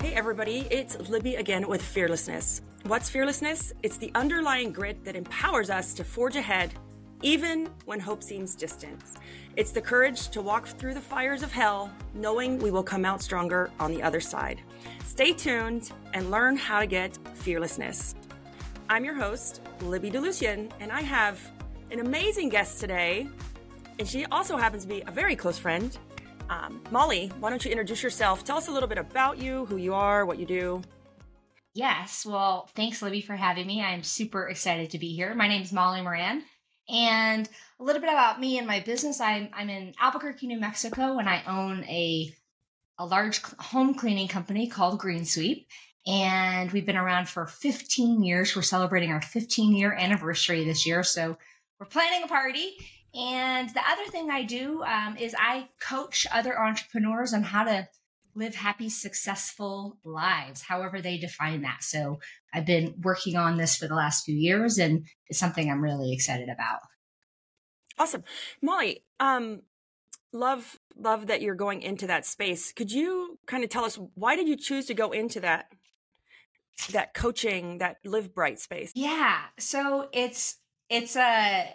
Hey, everybody, it's Libby again with Fearlessness. What's fearlessness? It's the underlying grit that empowers us to forge ahead even when hope seems distant. It's the courage to walk through the fires of hell, knowing we will come out stronger on the other side. Stay tuned and learn how to get fearlessness. I'm your host, Libby DeLucien, and I have an amazing guest today. And she also happens to be a very close friend. Um, Molly, why don't you introduce yourself? Tell us a little bit about you, who you are, what you do. Yes. Well, thanks, Libby, for having me. I'm super excited to be here. My name is Molly Moran. And a little bit about me and my business. I'm, I'm in Albuquerque, New Mexico, and I own a, a large home cleaning company called Green Sweep. And we've been around for 15 years. We're celebrating our 15 year anniversary this year. So we're planning a party. And the other thing I do um, is I coach other entrepreneurs on how to live happy, successful lives, however they define that. So I've been working on this for the last few years and it's something I'm really excited about. Awesome. Molly, um, love love that you're going into that space. Could you kind of tell us why did you choose to go into that that coaching, that live bright space? Yeah. So it's it's a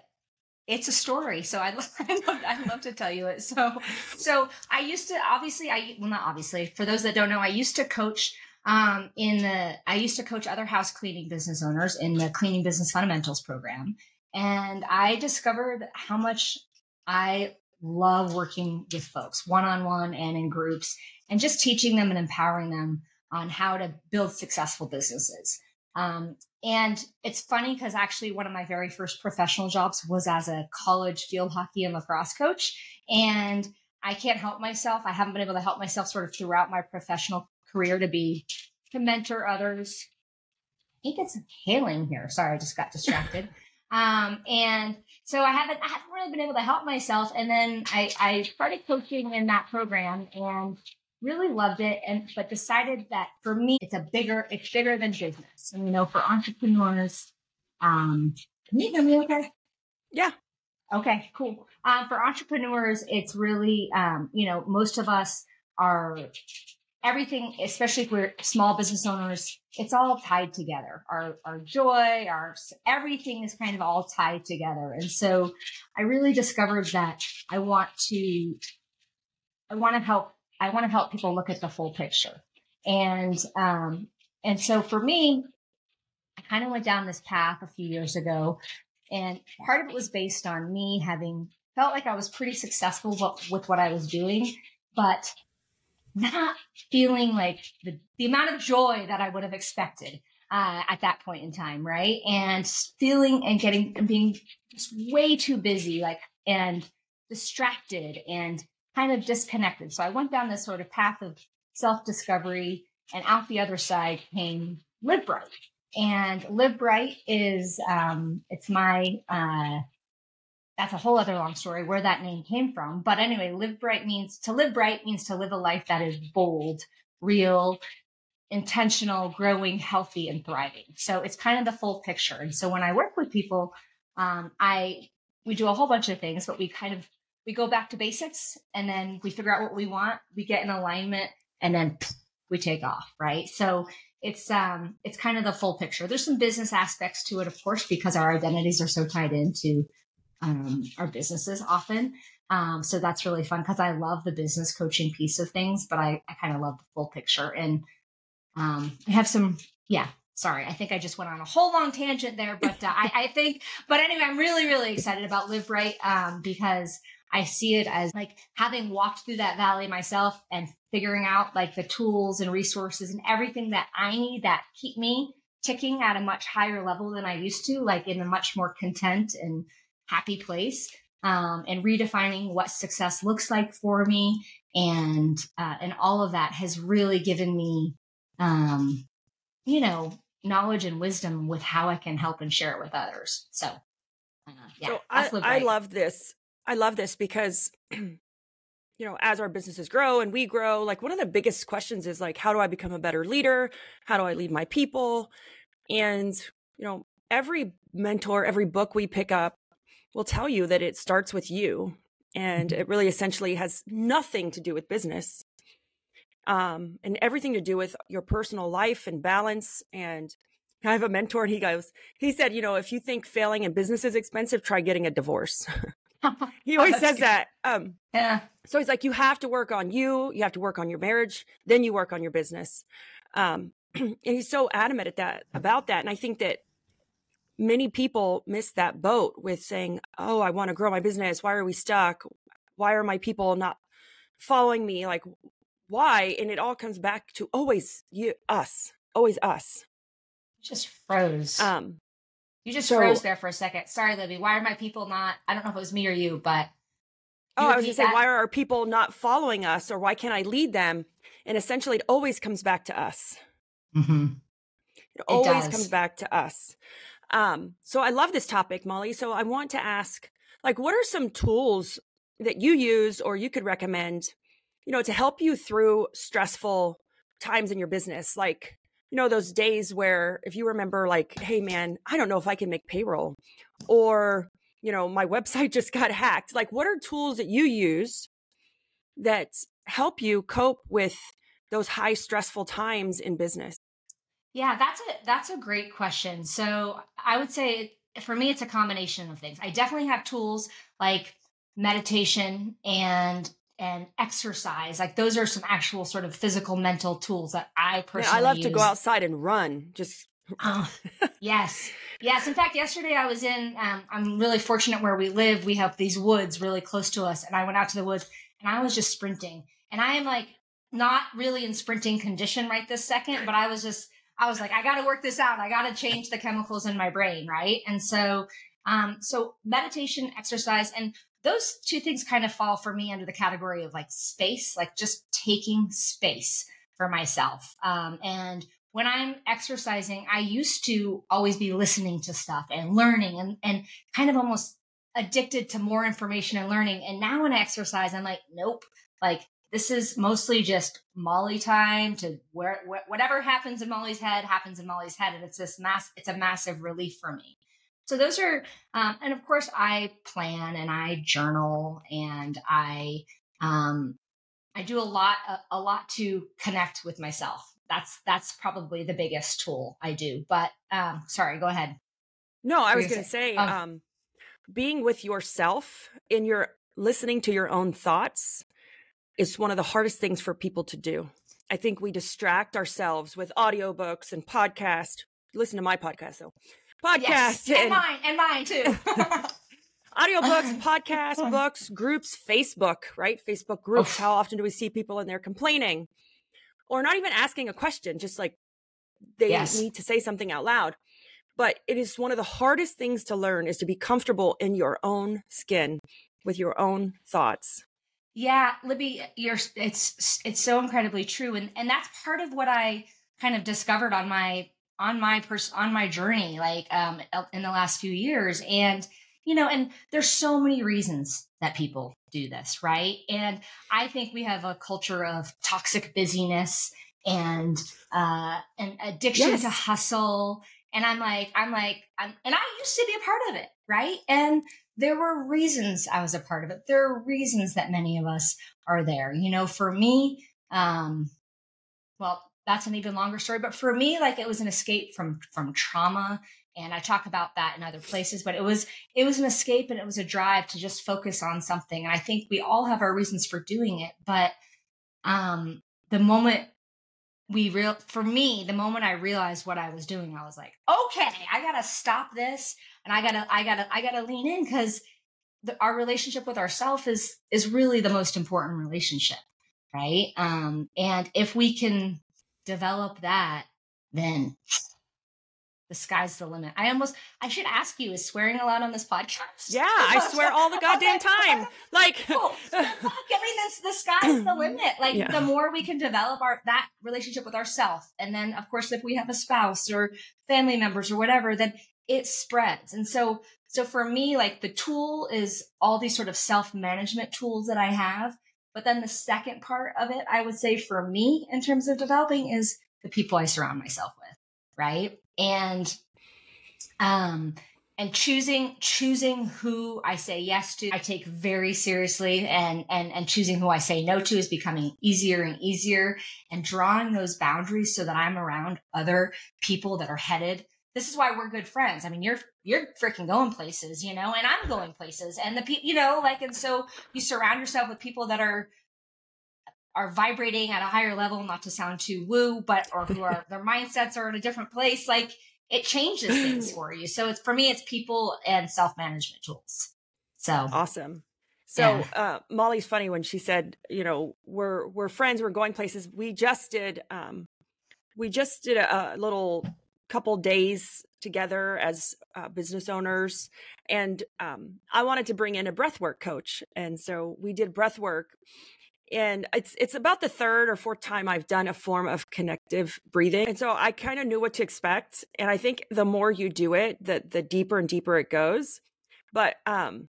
it's a story. So I'd, I'd, love, I'd love to tell you it. So, so I used to obviously, I, well, not obviously for those that don't know, I used to coach, um, in the, I used to coach other house cleaning business owners in the cleaning business fundamentals program. And I discovered how much I love working with folks one on one and in groups and just teaching them and empowering them on how to build successful businesses. Um, and it's funny because actually one of my very first professional jobs was as a college field hockey and lacrosse coach. And I can't help myself. I haven't been able to help myself sort of throughout my professional career to be to mentor others. I think it's hailing here. Sorry, I just got distracted. um, and so I haven't I haven't really been able to help myself. And then I, I started coaching in that program and really loved it and but decided that for me it's a bigger it's bigger than business. And you know for entrepreneurs um can you hear me okay? Yeah. Okay cool. Um for entrepreneurs it's really um you know most of us are everything especially if we're small business owners it's all tied together. Our our joy our everything is kind of all tied together. And so i really discovered that i want to i want to help I want to help people look at the full picture. And, um, and so for me, I kind of went down this path a few years ago. And part of it was based on me having felt like I was pretty successful with what I was doing, but not feeling like the, the amount of joy that I would have expected uh, at that point in time, right? And feeling and getting and being just way too busy, like and distracted and kind of disconnected. So I went down this sort of path of self discovery, and out the other side came Live Bright. And Live Bright is um, it's my uh, that's a whole other long story where that name came from. But anyway, Live Bright means to live bright means to live a life that is bold, real, intentional, growing, healthy, and thriving. So it's kind of the full picture. And so when I work with people, um, I we do a whole bunch of things, but we kind of we go back to basics and then we figure out what we want, we get in alignment and then we take off, right? So it's um it's kind of the full picture. There's some business aspects to it, of course, because our identities are so tied into um, our businesses often. Um, so that's really fun because I love the business coaching piece of things, but I, I kind of love the full picture. And um, I have some, yeah, sorry, I think I just went on a whole long tangent there, but uh, I, I, think, but anyway, I'm really, really excited about Live Bright um, because I see it as like having walked through that valley myself and figuring out like the tools and resources and everything that I need that keep me ticking at a much higher level than I used to, like in a much more content and happy place. Um, and redefining what success looks like for me, and uh, and all of that has really given me, um, you know, knowledge and wisdom with how I can help and share it with others. So, uh, yeah, so I, I love this. I love this because, you know, as our businesses grow and we grow, like one of the biggest questions is like, how do I become a better leader? How do I lead my people? And, you know, every mentor, every book we pick up will tell you that it starts with you. And mm-hmm. it really essentially has nothing to do with business. um, and everything to do with your personal life and balance. And I have a mentor, and he goes, he said, you know, if you think failing in business is expensive, try getting a divorce. he always oh, says that. Um, yeah. So he's like, you have to work on you, you have to work on your marriage, then you work on your business. Um, and he's so adamant at that about that. And I think that many people miss that boat with saying, "Oh, I want to grow my business. Why are we stuck? Why are my people not following me? Like, why?" And it all comes back to always you, us, always us. Just froze. Um, you just so, froze there for a second. Sorry, Libby. Why are my people not? I don't know if it was me or you, but oh, I was just saying, why are our people not following us, or why can't I lead them? And essentially, it always comes back to us. Mm-hmm. It, it always does. comes back to us. Um, so I love this topic, Molly. So I want to ask, like, what are some tools that you use or you could recommend, you know, to help you through stressful times in your business? Like, you know, those days where if you remember, like, hey, man, I don't know if I can make payroll, or, you know, my website just got hacked. Like, what are tools that you use that help you cope with those high stressful times in business? Yeah, that's a that's a great question. So I would say for me, it's a combination of things. I definitely have tools like meditation and and exercise. Like those are some actual sort of physical mental tools that I personally. I love use. to go outside and run. Just oh, yes, yes. In fact, yesterday I was in. Um, I'm really fortunate where we live. We have these woods really close to us, and I went out to the woods and I was just sprinting. And I am like not really in sprinting condition right this second, but I was just I was like, I got to work this out. I got to change the chemicals in my brain, right? And so, um, so meditation, exercise, and those two things kind of fall for me under the category of like space, like just taking space for myself. Um, and when I'm exercising, I used to always be listening to stuff and learning and, and kind of almost addicted to more information and learning. And now when I exercise, I'm like, nope, like this is mostly just Molly time to where, wh- whatever happens in Molly's head happens in Molly's head, and it's this mass. It's a massive relief for me. So those are, um, and of course, I plan and I journal and I, um, I do a lot, a, a lot to connect with myself. That's that's probably the biggest tool I do. But um, sorry, go ahead. No, I was going to say, um, um, being with yourself in your listening to your own thoughts is one of the hardest things for people to do. I think we distract ourselves with audiobooks and podcasts. Listen to my podcast though. Podcast yes, and, and mine and mine too. audiobooks, podcasts, books, groups, Facebook, right? Facebook groups. How often do we see people in there complaining? Or not even asking a question, just like they yes. need to say something out loud. But it is one of the hardest things to learn is to be comfortable in your own skin with your own thoughts. Yeah, Libby, you're it's it's so incredibly true, and and that's part of what I kind of discovered on my on my pers- on my journey, like um in the last few years, and you know, and there's so many reasons that people do this, right? And I think we have a culture of toxic busyness and uh an addiction yes. to hustle and i'm like i'm like I'm, and i used to be a part of it right and there were reasons I was a part of it. There are reasons that many of us are there. You know, for me, um, well, that's an even longer story, but for me, like it was an escape from from trauma. And I talk about that in other places, but it was it was an escape and it was a drive to just focus on something. And I think we all have our reasons for doing it, but um the moment we real for me the moment i realized what i was doing i was like okay i gotta stop this and i gotta i gotta i gotta lean in because our relationship with ourself is is really the most important relationship right um and if we can develop that then the sky's the limit. I almost I should ask you, is swearing allowed on this podcast? Yeah, I swear all the goddamn time. Like oh, I mean this the sky's the limit. Like yeah. the more we can develop our that relationship with ourselves. And then of course if we have a spouse or family members or whatever, then it spreads. And so so for me, like the tool is all these sort of self-management tools that I have. But then the second part of it, I would say for me in terms of developing is the people I surround myself with, right? And um and choosing choosing who I say yes to, I take very seriously, and and and choosing who I say no to is becoming easier and easier, and drawing those boundaries so that I'm around other people that are headed. This is why we're good friends. I mean, you're you're freaking going places, you know, and I'm going places, and the people, you know, like, and so you surround yourself with people that are are vibrating at a higher level, not to sound too woo, but or who are their mindsets are in a different place, like it changes things for you. So it's for me, it's people and self management tools. So awesome. So yeah. uh, Molly's funny when she said, you know, we're we're friends, we're going places. We just did um, we just did a, a little couple days together as uh, business owners, and um, I wanted to bring in a breathwork coach, and so we did breathwork and it's it's about the third or fourth time I've done a form of connective breathing. And so I kind of knew what to expect. And I think the more you do it, the the deeper and deeper it goes. But um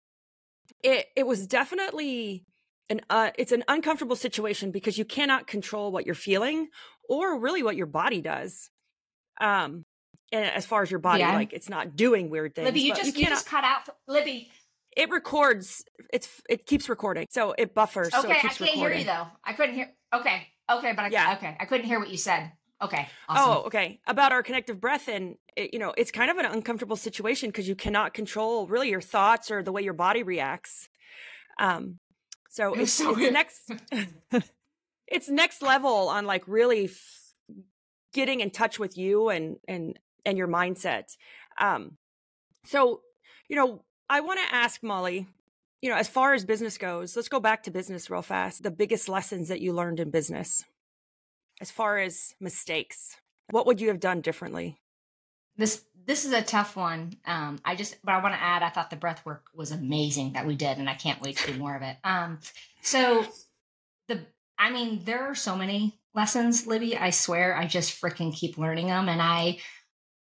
it it was definitely an uh, it's an uncomfortable situation because you cannot control what you're feeling or really what your body does. Um and as far as your body, yeah. like it's not doing weird things. Libby, you just you, you just cut out Libby it records. It's it keeps recording, so it buffers. Okay, so it I can't recording. hear you though. I couldn't hear. Okay, okay, but I, yeah, okay, I couldn't hear what you said. Okay. Awesome. Oh, okay. About our connective breath, and it, you know, it's kind of an uncomfortable situation because you cannot control really your thoughts or the way your body reacts. Um, so it's, so it's next. it's next level on like really getting in touch with you and and and your mindset. Um, so you know, I want to ask Molly, you know, as far as business goes, let's go back to business real fast. The biggest lessons that you learned in business, as far as mistakes, what would you have done differently? This this is a tough one. Um, I just, but I want to add, I thought the breath work was amazing that we did, and I can't wait to do more of it. Um, so the, I mean, there are so many lessons, Libby. I swear, I just freaking keep learning them, and I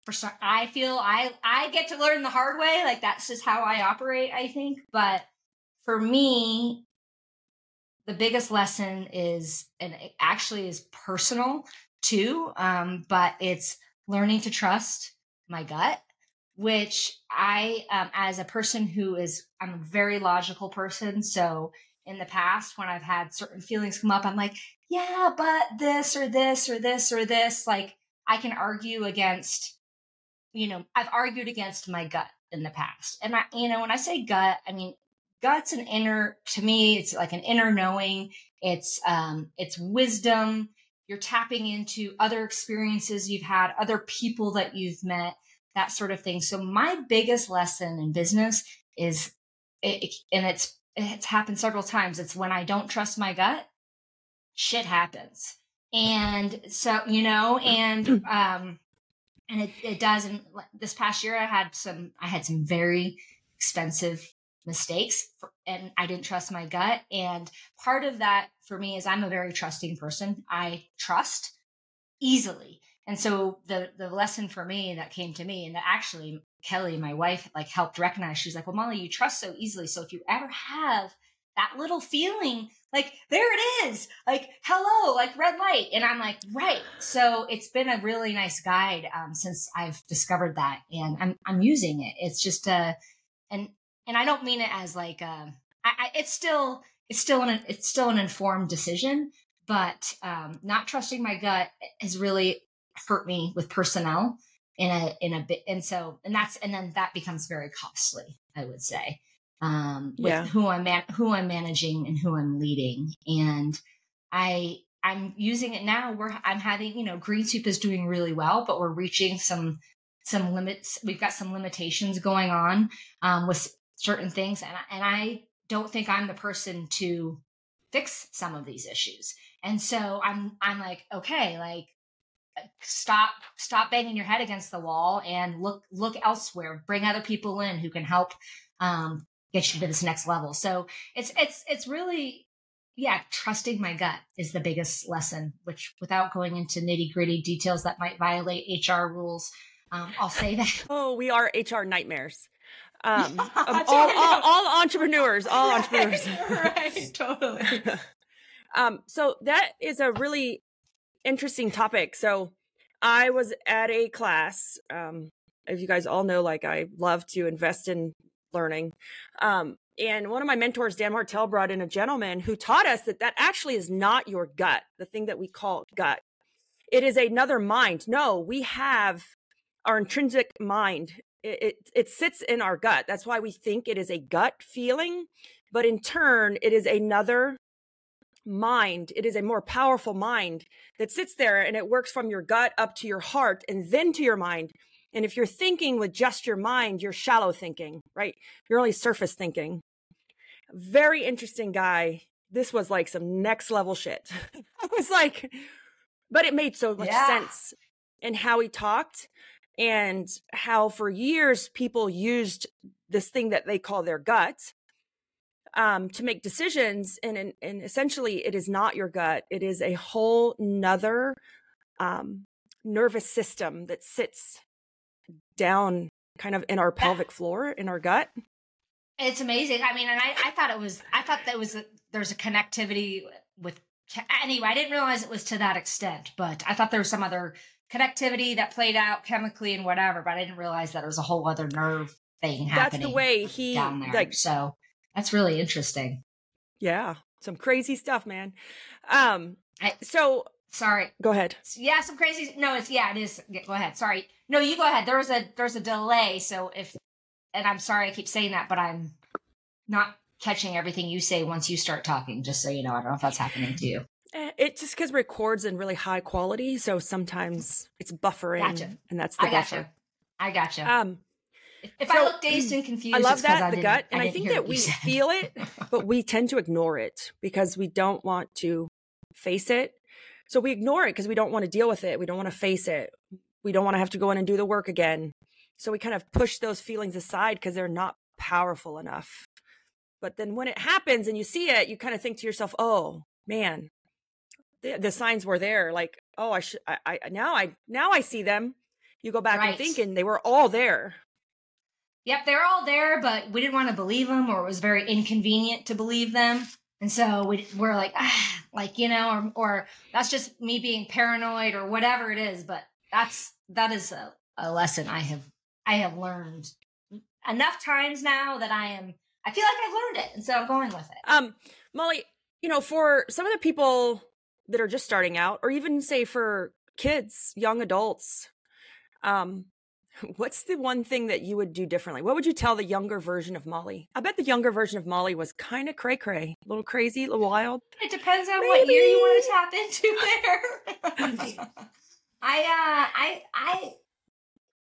for some, I feel I I get to learn the hard way. Like that's just how I operate, I think. But for me, the biggest lesson is, and it actually is personal too. Um, but it's learning to trust my gut, which I, um, as a person who is, I'm a very logical person. So in the past, when I've had certain feelings come up, I'm like, yeah, but this or this or this or this, like I can argue against you know, I've argued against my gut in the past. And I, you know, when I say gut, I mean, gut's an inner, to me, it's like an inner knowing. It's, um, it's wisdom. You're tapping into other experiences you've had, other people that you've met, that sort of thing. So my biggest lesson in business is, it, and it's, it's happened several times. It's when I don't trust my gut, shit happens. And so, you know, and, um, and it, it does and this past year i had some i had some very expensive mistakes for, and i didn't trust my gut. And part of that for me is i'm a very trusting person. I trust easily. And so the the lesson for me that came to me and that actually kelly my wife like helped recognize she's like well molly you trust so easily. So if you ever have that little feeling like there it is like hello like red light and i'm like right. So it's been a really nice guide um, since i've discovered that and i'm i'm using it. It's just a and and i don't mean it as like I, it's still it's still an it's still an informed decision but um not trusting my gut has really hurt me with personnel in a in a bit and so and that's and then that becomes very costly i would say um, with yeah. who I'm man- who I'm managing and who I'm leading. And I I'm using it now. We're I'm having you know Green Sweep is doing really well, but we're reaching some some limits. We've got some limitations going on um, with certain things, and I, and I don't think I'm the person to fix some of these issues. And so I'm I'm like okay, like stop stop banging your head against the wall and look look elsewhere bring other people in who can help um, get you to this next level. So it's it's it's really yeah, trusting my gut is the biggest lesson, which without going into nitty gritty details that might violate HR rules, um, I'll say that. Oh, we are HR nightmares. Um, all, all, all, entrepreneurs, all right, entrepreneurs. right, totally. um, so that is a really interesting topic. So I was at a class, um, as you guys all know, like I love to invest in learning. Um, and one of my mentors, Dan Martell, brought in a gentleman who taught us that that actually is not your gut, the thing that we call gut. It is another mind. No, we have our intrinsic mind. It, it, it sits in our gut. That's why we think it is a gut feeling, but in turn, it is another mind. It is a more powerful mind that sits there and it works from your gut up to your heart and then to your mind. And if you're thinking with just your mind, you're shallow thinking, right? You're only surface thinking. Very interesting guy. This was like some next level shit. I was like, but it made so much yeah. sense in how he talked and how for years people used this thing that they call their gut um, to make decisions and, and, and essentially it is not your gut it is a whole nother um, nervous system that sits down kind of in our pelvic floor in our gut it's amazing i mean and i, I thought it was i thought that was a, there's a connectivity with anyway i didn't realize it was to that extent but i thought there was some other connectivity that played out chemically and whatever but i didn't realize that it was a whole other nerve thing happening that's the way he down there. like so that's really interesting. Yeah, some crazy stuff, man. Um, I, so sorry. Go ahead. Yeah, some crazy. No, it's yeah, it is. Go ahead. Sorry. No, you go ahead. There was a there's a delay, so if and I'm sorry I keep saying that, but I'm not catching everything you say once you start talking. Just so you know, I don't know if that's happening to you. Eh, it just because records in really high quality, so sometimes it's buffering, gotcha. and that's the I gotcha. buffer. I gotcha. Um, if so, I look dazed and confused, I love that I the gut, and I, I think that we feel it, but we tend to ignore it because we don't want to face it. So we ignore it because we don't want to deal with it. We don't want to face it. We don't want to have to go in and do the work again. So we kind of push those feelings aside because they're not powerful enough. But then when it happens and you see it, you kind of think to yourself, "Oh man, the, the signs were there. Like, oh, I should. I, I now I now I see them." You go back right. and thinking they were all there yep, they're all there, but we didn't want to believe them or it was very inconvenient to believe them. And so we, we're like, ah, like, you know, or, or that's just me being paranoid or whatever it is. But that's, that is a, a lesson I have, I have learned enough times now that I am, I feel like I've learned it. And so I'm going with it. Um, Molly, you know, for some of the people that are just starting out, or even say for kids, young adults, um, What's the one thing that you would do differently? What would you tell the younger version of Molly? I bet the younger version of Molly was kind of cray cray, a little crazy, a little wild. It depends on Maybe. what year you want to tap into there. I uh I I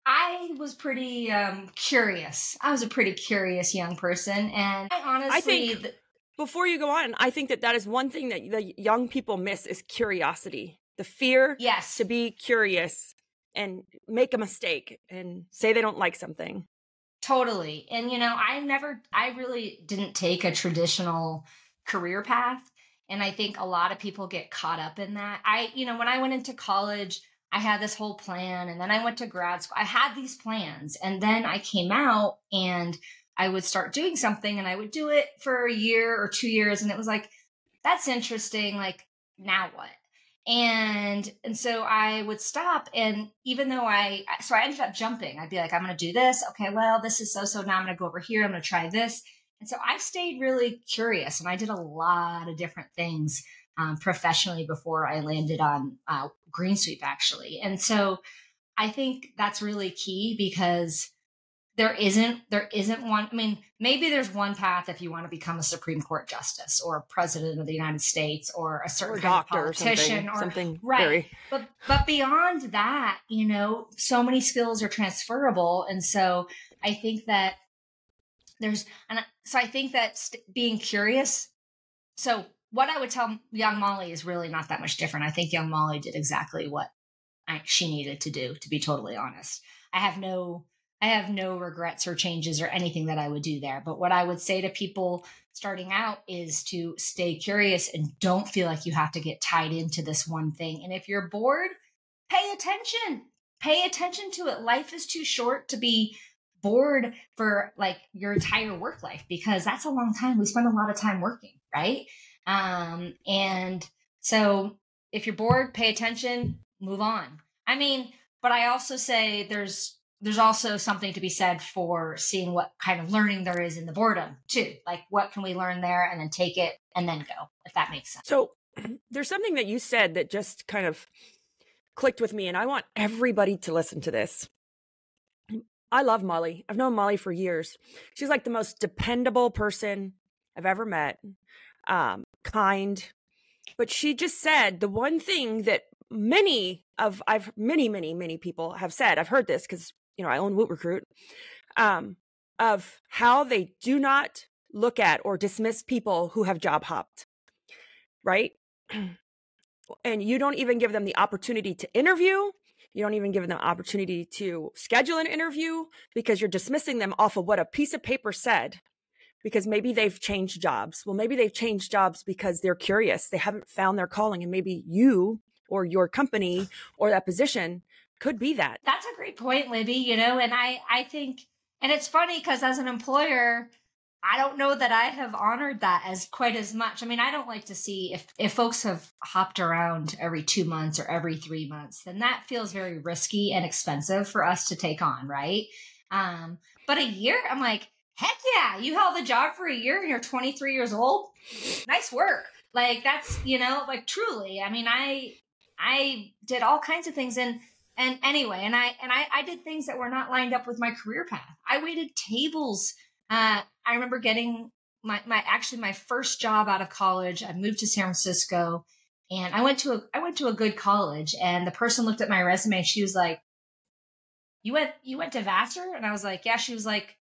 I was pretty um curious. I was a pretty curious young person and I honestly I think th- before you go on, I think that that is one thing that the young people miss is curiosity. The fear yes. to be curious and make a mistake and say they don't like something. Totally. And you know, I never I really didn't take a traditional career path and I think a lot of people get caught up in that. I you know, when I went into college, I had this whole plan and then I went to grad school. I had these plans and then I came out and I would start doing something and I would do it for a year or 2 years and it was like that's interesting like now what? and and so i would stop and even though i so i ended up jumping i'd be like i'm going to do this okay well this is so so now i'm going to go over here i'm going to try this and so i stayed really curious and i did a lot of different things um, professionally before i landed on uh, green sweep actually. And so i think that's really key because there isn't there isn't one i mean maybe there's one path if you want to become a supreme court justice or president of the united states or a certain or kind of politician or something, or something right. very... but but beyond that you know so many skills are transferable. And so i think that there's and so i think that st- being curious so what i would tell young molly is really not that much different i think young molly did exactly what I, she needed to do to be totally honest i have no I have no regrets or changes or anything that I would do there. But what I would say to people starting out is to stay curious and don't feel like you have to get tied into this one thing. And if you're bored, pay attention. Pay attention to it. Life is too short to be bored for like your entire work life because that's a long time. We spend a lot of time working, right? Um, and so if you're bored, pay attention, move on. I mean, but I also say there's there's also something to be said for seeing what kind of learning there is in the boredom too. Like what can we learn there and then take it and then go, if that makes sense. So there's something that you said that just kind of clicked with me, and I want everybody to listen to this. I love Molly. I've known Molly for years. She's like the most dependable person I've ever met, um, kind. But she just said the one thing that many of I've many many many people have said. I've heard this because you know I own Woot Recruit, um, of how they do not look at or dismiss people who have job hopped, right? and you don't even give them the opportunity to interview. You don't even give them the opportunity to schedule an interview because you're dismissing them off of what a piece of paper said because maybe they've changed jobs. Well, maybe they've changed jobs because they're curious. They haven't found their calling. And maybe you or your company or that position could be that. That's a great point, Libby. You know, and I, I think, and it's funny because as an employer, I don't know that I have honored that as quite as much. I mean, I don't like to see if if folks have hopped around every 2 months or every 3 months, then that feels very risky and expensive for us to take on, right? Um, but a year, I'm like, heck yeah, you held the job for a year and you're 23 years old. Nice work. Like that's, you know, like truly. I mean, I I did all kinds of things and and anyway, and I and I I did things that were not lined up with my career path. I waited tables uh, I remember getting my, my actually my first job out of college. I moved to San Francisco and I went to a I went to a good college and the person looked at my resume and she was like, You went you went to Vassar? And I was like, Yeah. She was like,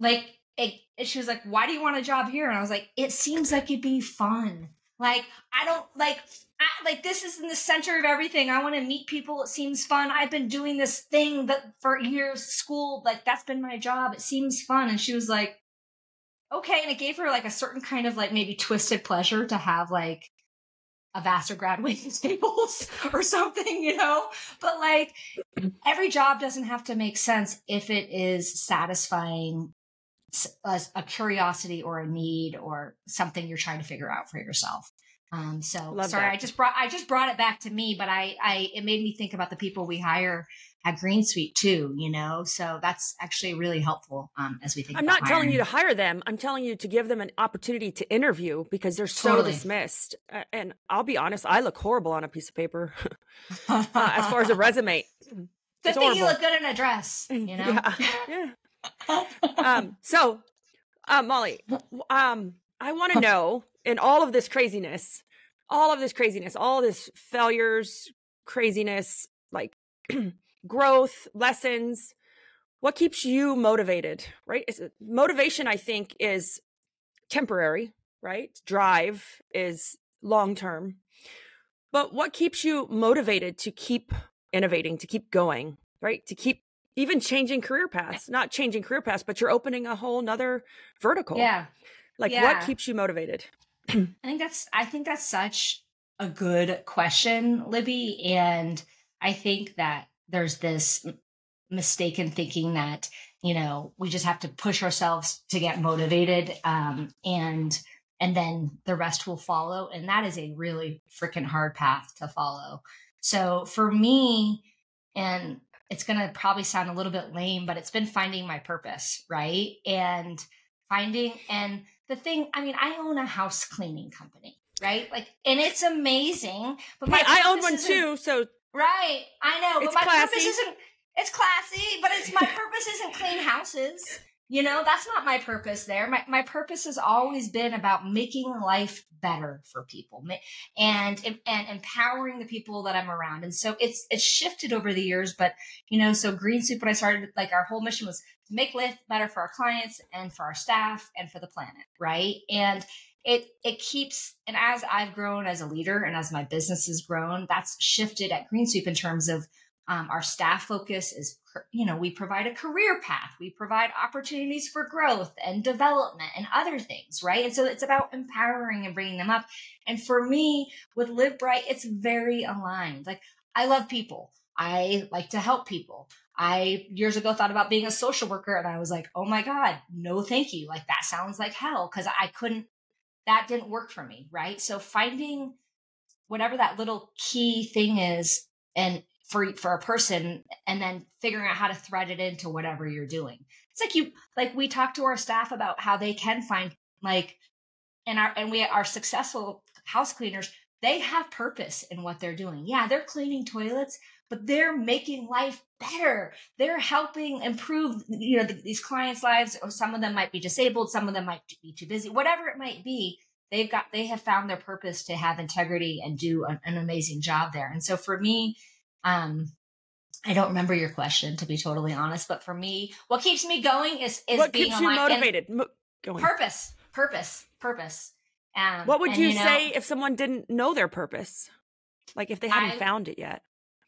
like it, she was like, Why do you want a job here? And I was like, It seems like it'd be fun. Like, I don't like I, like this is in the center of everything. I want to meet people. It seems fun. I've been doing this thing that for years, school, like that's been my job. It seems fun. And she was like, okay. And it gave her like a certain kind of like maybe twisted pleasure to have like a vaster Vassar graduating tables or something, you know? But like every job doesn't have to make sense if it is satisfying a, a curiosity or a need or something you're trying to figure out for yourself. Um, so Love sorry, that. I just brought I just brought it back to me, but I I it made me think about the people we hire at Green Sweep too. You know, so that's actually really helpful um, as we think. About. I'm not hiring. telling you to hire them. I'm telling you to give them an opportunity to interview because they're so totally. dismissed. Uh, and I'll be honest, I look horrible on a piece of paper uh, as far as a resume. Good it's thing horrible. you look good in a dress. You know. yeah. yeah. Um. So, uh, Molly, um, I want to know in all of this craziness, all of this craziness, all this failures, craziness, like growth, lessons, what keeps you motivated, right? Is motivation, I think, is temporary, right? Drive is long term. But what keeps you motivated to keep innovating, to keep going, right? To keep even changing career paths, not changing career paths, but you're opening a whole nother vertical. Yeah. Like yeah. what keeps you motivated? I think that's I think that's such a good question, Libby, and I think that there's this mistaken thinking that you know we just have to push ourselves to get motivated um, and and then the rest will follow and that is a really freaking hard path to follow so for me and it's going to probably sound a little bit lame but it's been finding my purpose right and finding and the thing, I mean, I own a house cleaning company, right? Like, and it's amazing. But my hey, I own one too, so right, I know, but my classy. purpose isn't. It's classy, but it's my purpose isn't clean houses. You know, that's not my purpose there. My, my purpose has always been about making life better for people and, and empowering the people that I'm around. And so it's, it's shifted over the years, but you know, so Green Sweep, when I started, like our whole mission was to make life better for our clients and for our staff and for the planet. Right. And it, it keeps, and as I've grown as a leader and as my business has grown, that's shifted at Green Sweep in terms of um, our staff focus is, you know, we provide a career path, we provide opportunities for growth and development and other things, right? And so it's about empowering and bringing them up. And for me, with Live Bright, it's very aligned. Like, I love people. I like to help people. I years ago thought about being a social worker and I was like, oh my God, no, thank you. Like, that sounds like hell because I couldn't, that didn't work for me, right? So finding whatever that little key thing is and for for a person and then figuring out how to thread it into whatever you're doing. It's like you like we talk to our staff about how they can find like and our and we are successful house cleaners they have purpose in what they're doing. Yeah they're cleaning toilets but they're making life better. They're helping improve you know these clients lives. Or some of them might be disabled some of them might be too busy whatever it might be they've got they have found their purpose to have integrity and do an, an amazing job there. And so for me um, I don't remember your question to be totally honest, but for me, what keeps me going is is what being keeps you motivated. Mo- going. Purpose, purpose, purpose. Um, what would and, you, you know, say if someone didn't know their purpose? Like if they hadn't I- found it yet?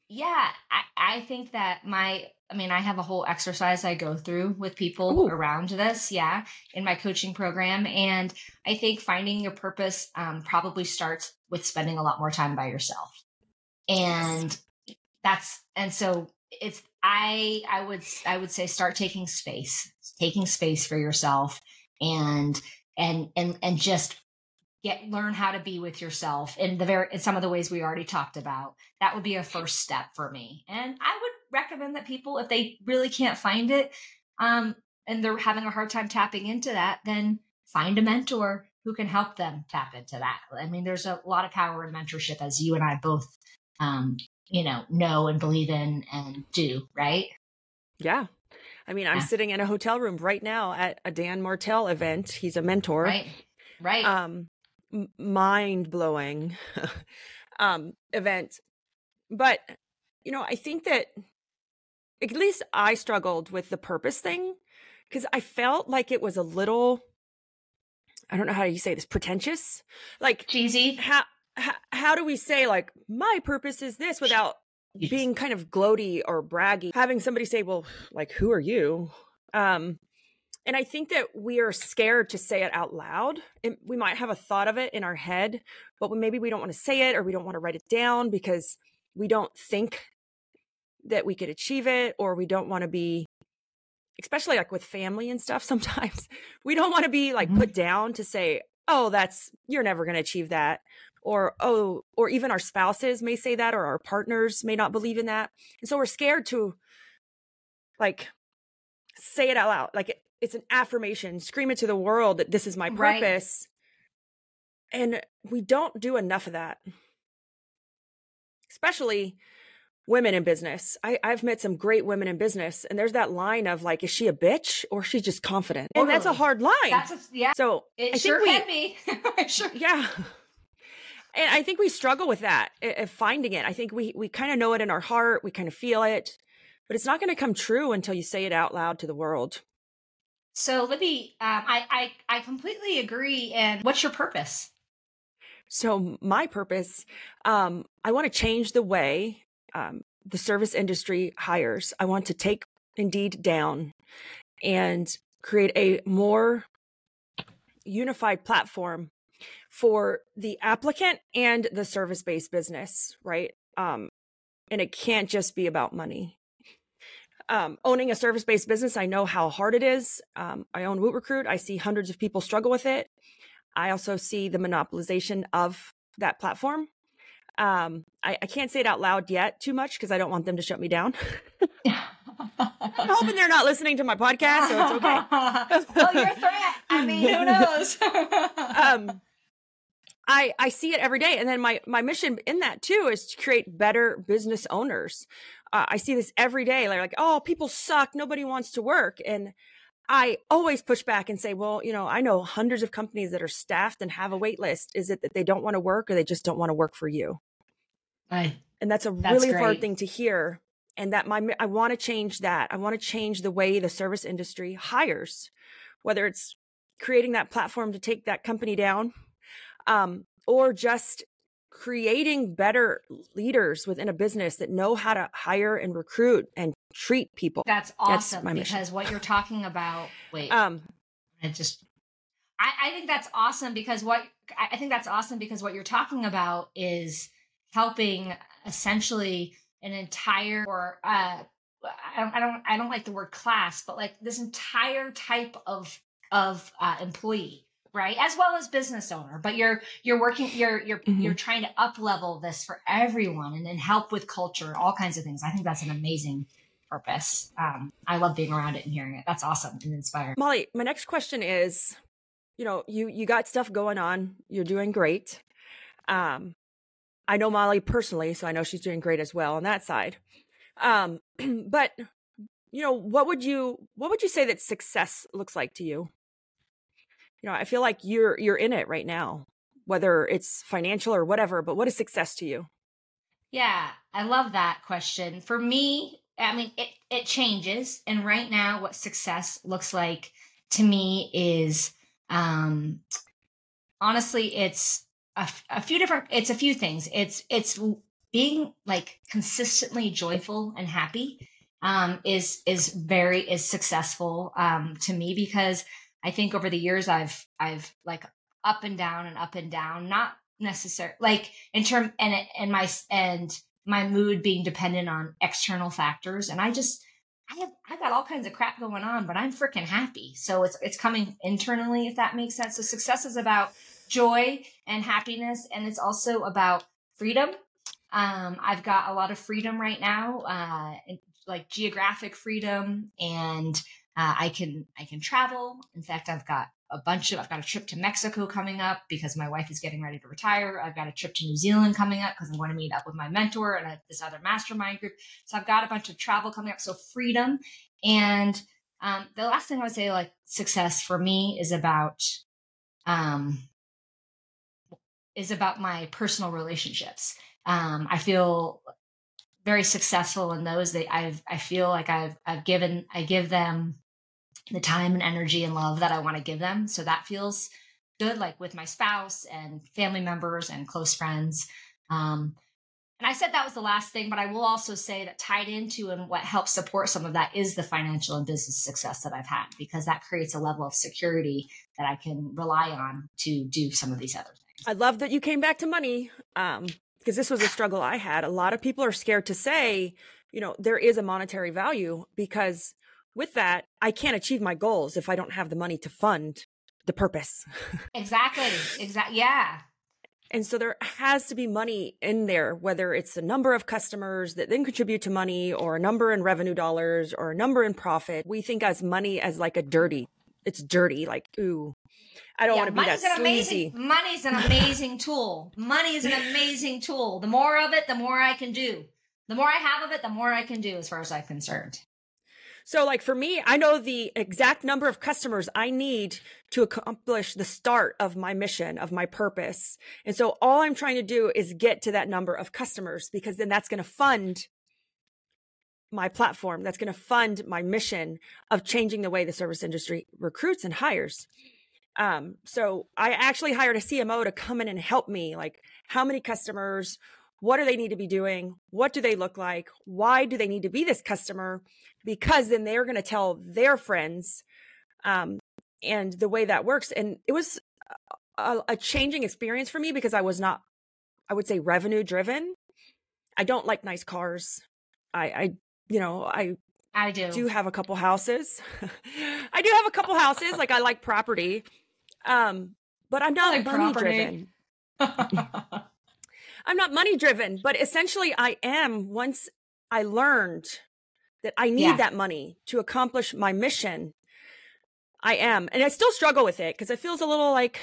Yeah, I, I think that my, I mean, I have a whole exercise I go through with people Ooh. around this, yeah, in my coaching program. And I think finding your purpose um, probably starts with spending a lot more time by yourself. And that's, and so it's, I, I would, I would say start taking space, taking space for yourself and, and, and, and just get learn how to be with yourself in the very in some of the ways we already talked about. That would be a first step for me. And i would recommend that people if they really can't find it um and they're having a hard time tapping into that then find a mentor who can help them tap into that. I mean there's a lot of power in mentorship as you and i both um you know know and believe in and do right Yeah. I mean, I'm sitting in a hotel room right now at a Dan Martell event. He's a mentor. right right Um, mind blowing um, event. But, you know, I think that at least I struggled with the purpose thing because I felt like it was a little, I don't know how you say this, pretentious. Like, cheesy how, how, how do we say, like, my purpose is this without being kind of gloaty or braggy? Having somebody say well like who are you? Um and i think that we are scared to say it out loud and we might have a thought of it in our head but maybe we don't want to say it or we don't want to write it down because we don't think that we could achieve it or we don't want to be especially like with family and stuff sometimes we don't want to be like Mhm. put down to say oh that's you're never going to achieve that or oh or even our spouses may say that or our partners may not believe in that. And so we're scared to like say it out loud. Like it, it's an affirmation scream it to the world that this is my Right. purpose. And we don't do enough of that. Especially women in business. I, i've met some great women in business and there's that line of like is she a bitch or she's just confident? And that's a hard line. That's a, yeah. So it I sure think can be. Sure yeah and i think we struggle with that finding it i think we we kind of know it in our heart we kind of feel it but it's not going to come true until you say it out loud to the world So Libby, um, I, I I completely agree. And what's your purpose? so my purpose um i want to change the way um, the service industry hires i want to take indeed down and create a more unified platform for the applicant and the service based business right um and it can't just be about money um, owning a service based business, I know how hard it is. Um, I own Woot Recruit. I see hundreds of people struggle with it. I also see the monopolization of that platform. Um, I, I can't say it out loud yet too much because I don't want them to shut me down. I'm hoping they're not listening to my podcast, so it's okay. well, you're a threat. I mean, who knows? um i i see it every day. And then my my mission in that too is to create better business owners. Uh, i see this every day. Like, like oh people suck. Nobody wants to work. And i always push back and say well you know i know hundreds of companies that are staffed and have a wait list. Is it that they don't want to work or they just don't want to work for you? Right. and that's a That's really hard thing to hear. And that my i want to change that. I want to change the way the service industry hires whether it's creating that platform to take that company down um, or just creating better leaders within a business that know how to hire and recruit and treat people That's That's awesome mission. because what you're talking about. Wait, um, I just. I, I think that's awesome because what I I think that's awesome because what you're talking about is helping essentially an entire or uh, I don't I don't I don't like the word class, but like this entire type of of uh, employee, right? As well as business owner but you're you're working you're you're mm-hmm. you're trying to up level this for everyone and then help with culture all kinds of things. I think that's an amazing purpose. Um, i love being around it and hearing it. That's awesome and inspiring. Molly my next question is you know you you got stuff going on. You're doing great. Um i know molly personally so i know she's doing great as well on that side. Um but you know what would you what would you say that success looks like to you you know i feel like you're you're in it right now whether it's financial or whatever but what is success to you. Yeah i love that question. For me i mean it it changes and right now what success looks like to me is um honestly it's a, a few different it's a few things. It's it's being like consistently joyful and happy um, is is very is successful um, to me because I think over the years I've I've like up and down and up and down, not necessary like in term and and my and my mood being dependent on external factors, and I just I have I got all kinds of crap going on, but I'm freaking happy. So it's it's coming internally, if that makes sense. So success is about joy and happiness, and it's also about freedom. Um, I've got a lot of freedom right now, uh, like geographic freedom and uh, I can I can travel. In fact, I've got a bunch of I've got a trip to Mexico coming up because my wife is getting ready to retire. I've got a trip to New Zealand coming up because I want to meet up with my mentor and a, this other mastermind group. So I've got a bunch of travel coming up. So freedom and um, the last thing I would say, like success for me, is about um, is about my personal relationships. Um, I feel very successful in those that I've I feel like I've I've given I give them the time and energy and love that I want to give them. So that feels good, like with my spouse and family members and close friends. Um, and I said that was the last thing, but I will also say that tied into and what helps support some of that is the financial and business success that I've had, because that creates a level of security that I can rely on to do some of these other things. I love that you came back to money. Um, because this was a struggle I had. A lot of people are scared to say, you know, there is a monetary value because with that, I can't achieve my goals if I don't have the money to fund the purpose. exactly. Exactly. Yeah. And so there has to be money in there, whether it's a number of customers that then contribute to money or a number in revenue dollars or a number in profit. We think as money as like a dirty, it's dirty, like, ooh, I don't yeah, want to be that sleazy. Amazing, money's an amazing tool. Money is an amazing tool. The more of it, the more I can do. The more I have of it, the more I can do as far as I'm concerned. So, like for me, I know the exact number of customers I need to accomplish the start of my mission, of my purpose. And so, all I'm trying to do is get to that number of customers because then that's going to fund my platform. That's going to fund my mission of changing the way the service industry recruits and hires. Um, so I actually hired a CMO to come in and help me. Like, how many customers? What do they need to be doing? What do they look like? Why do they need to be this customer? Because then they're going to tell their friends, um, and the way that works. And it was a, a changing experience for me because I was not, I would say, revenue driven. I don't like nice cars. I, I, you know, I I do. do have a couple houses. I do have a couple houses. Like I like property. Um, but I'm not like money driven. I'm not money driven, but essentially I am once I learned that I need yeah. that money to accomplish my mission. I am. And I still struggle with it because it feels a little like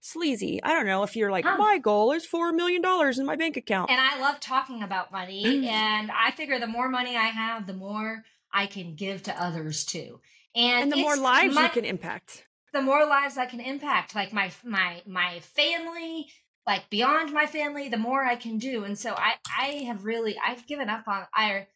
sleazy. I don't know if you're like, huh. my goal is $4 million in my bank account. And I love talking about money. and I figure the more money I have, the more I can give to others too. And, and the more lives my, you can impact the more lives I can impact, like my my my family, like beyond my family, the more I can do. And so I I have really I've given up on I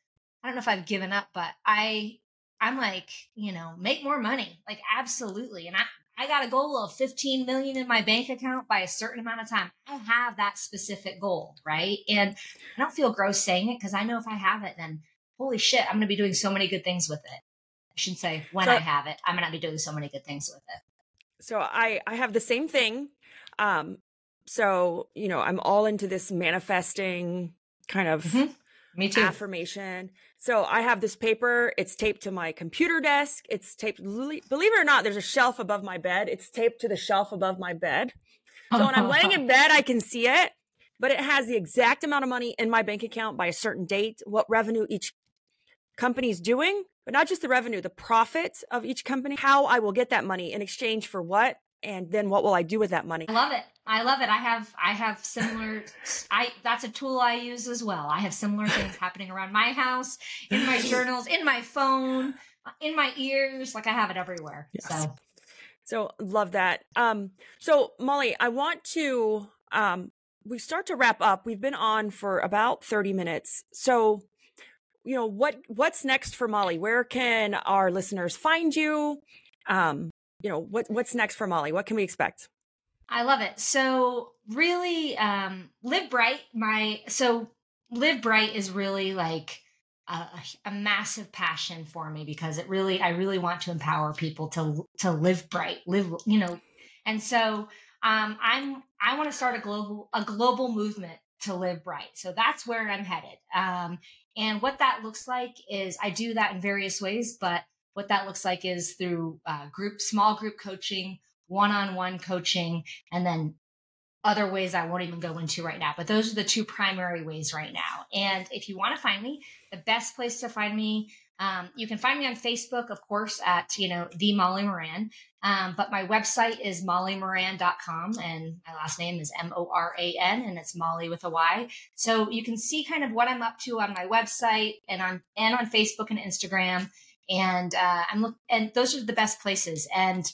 I don't know if I've given up, but I I'm like, you know, make more money. Like absolutely. And I I got a goal of 15 million in my bank account by a certain amount of time. I have that specific goal, right? And I don't feel gross saying it because I know if I have it, then holy shit, I'm going to be doing so many good things with it. I should say when so, I have it, I'm gonna be doing so many good things with it. So I I have the same thing. Um, so you know I'm all into this manifesting kind of mm-hmm. Me too. affirmation. So I have this paper. It's taped to my computer desk. It's taped, believe it or not, there's a shelf above my bed. It's taped to the shelf above my bed. So when I'm laying in bed, I can see it, but it has the exact amount of money in my bank account by a certain date, what revenue each company's doing, but not just the revenue, the profit of each company, how I will get that money in exchange for what, and then what will I do with that money? I love it. I love it. I have I have similar I that's a tool I use as well. I have similar things happening around my house, in my journals, in my phone, in my ears, like I have it everywhere. Yes. So so love that. Um so Molly, I want to um we start to wrap up. We've been on for about 30 minutes. So you know what what's next for Molly? Where can our listeners find you? Um you know what what's next for Molly? What can we expect? I love it. So really, um, live bright. My so live bright is really like a, a, massive passion for me because it really, I really want to empower people to to live bright, live, you know, and so um, I'm I want to start a global a global movement to live bright. So that's where I'm headed. Um, and what that looks like is I do that in various ways, but what that looks like is through uh, group, small group coaching, one on one coaching, and then other ways I won't even go into right now. But those are the two primary ways right now. And if you want to find me, the best place to find me, um, you can find me on Facebook, of course, at, you know, the Molly Moran. Um, but my website is mollymoran.com and my last name is M O R A N and it's Molly with a Y. So you can see kind of what I'm up to on my website and on, and on Facebook and Instagram and uh, I'm look, and those are the best places. And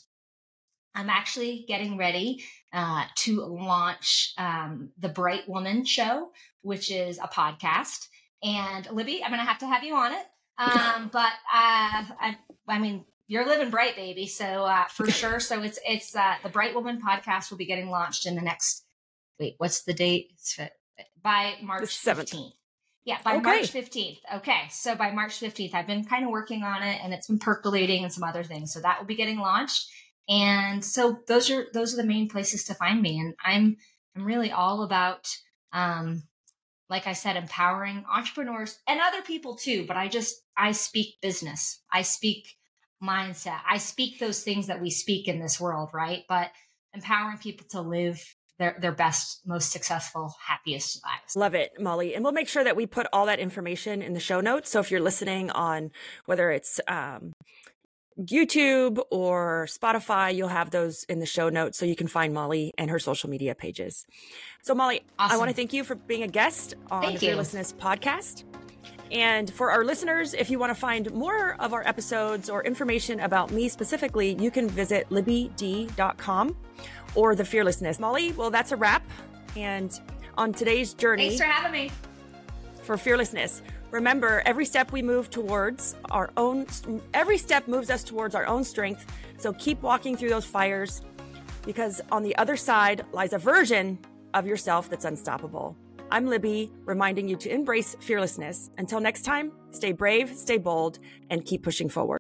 I'm actually getting ready uh, to launch um, the Bright Woman Show, which is a podcast. And Libby, I'm going to have to have you on it. Um, but uh, I, I mean, you're living bright, baby. So uh, for sure. So it's it's uh, the Bright Woman podcast will be getting launched in the next. Wait, what's the date? It's by March seventeenth. Yeah, by okay. March 15th. Okay. So by March 15th, I've been kind of working on it and it's been percolating and some other things. So that will be getting launched. And so those are those are the main places to find me. And I'm I'm really all about um like I said, empowering entrepreneurs and other people too. But I just I speak business. I speak mindset. I speak those things that we speak in this world, right? But empowering people to live their their best, most successful, happiest lives. Love it, Molly. And we'll make sure that we put all that information in the show notes. So if you're listening on whether it's um, YouTube or Spotify, you'll have those in the show notes so you can find Molly and her social media pages. So, Molly, awesome. I want to thank you for being a guest on thank the Fearlessness podcast. And for our listeners, if you want to find more of our episodes or information about me specifically, you can visit libbyd.com or the fearlessness. Molly, well, that's a wrap. And on today's journey, thanks for having me. For fearlessness, remember every step we move towards our own, every step moves us towards our own strength. So keep walking through those fires because on the other side lies a version of yourself that's unstoppable. I'm Libby, reminding you to embrace fearlessness. Until next time, stay brave, stay bold, and keep pushing forward.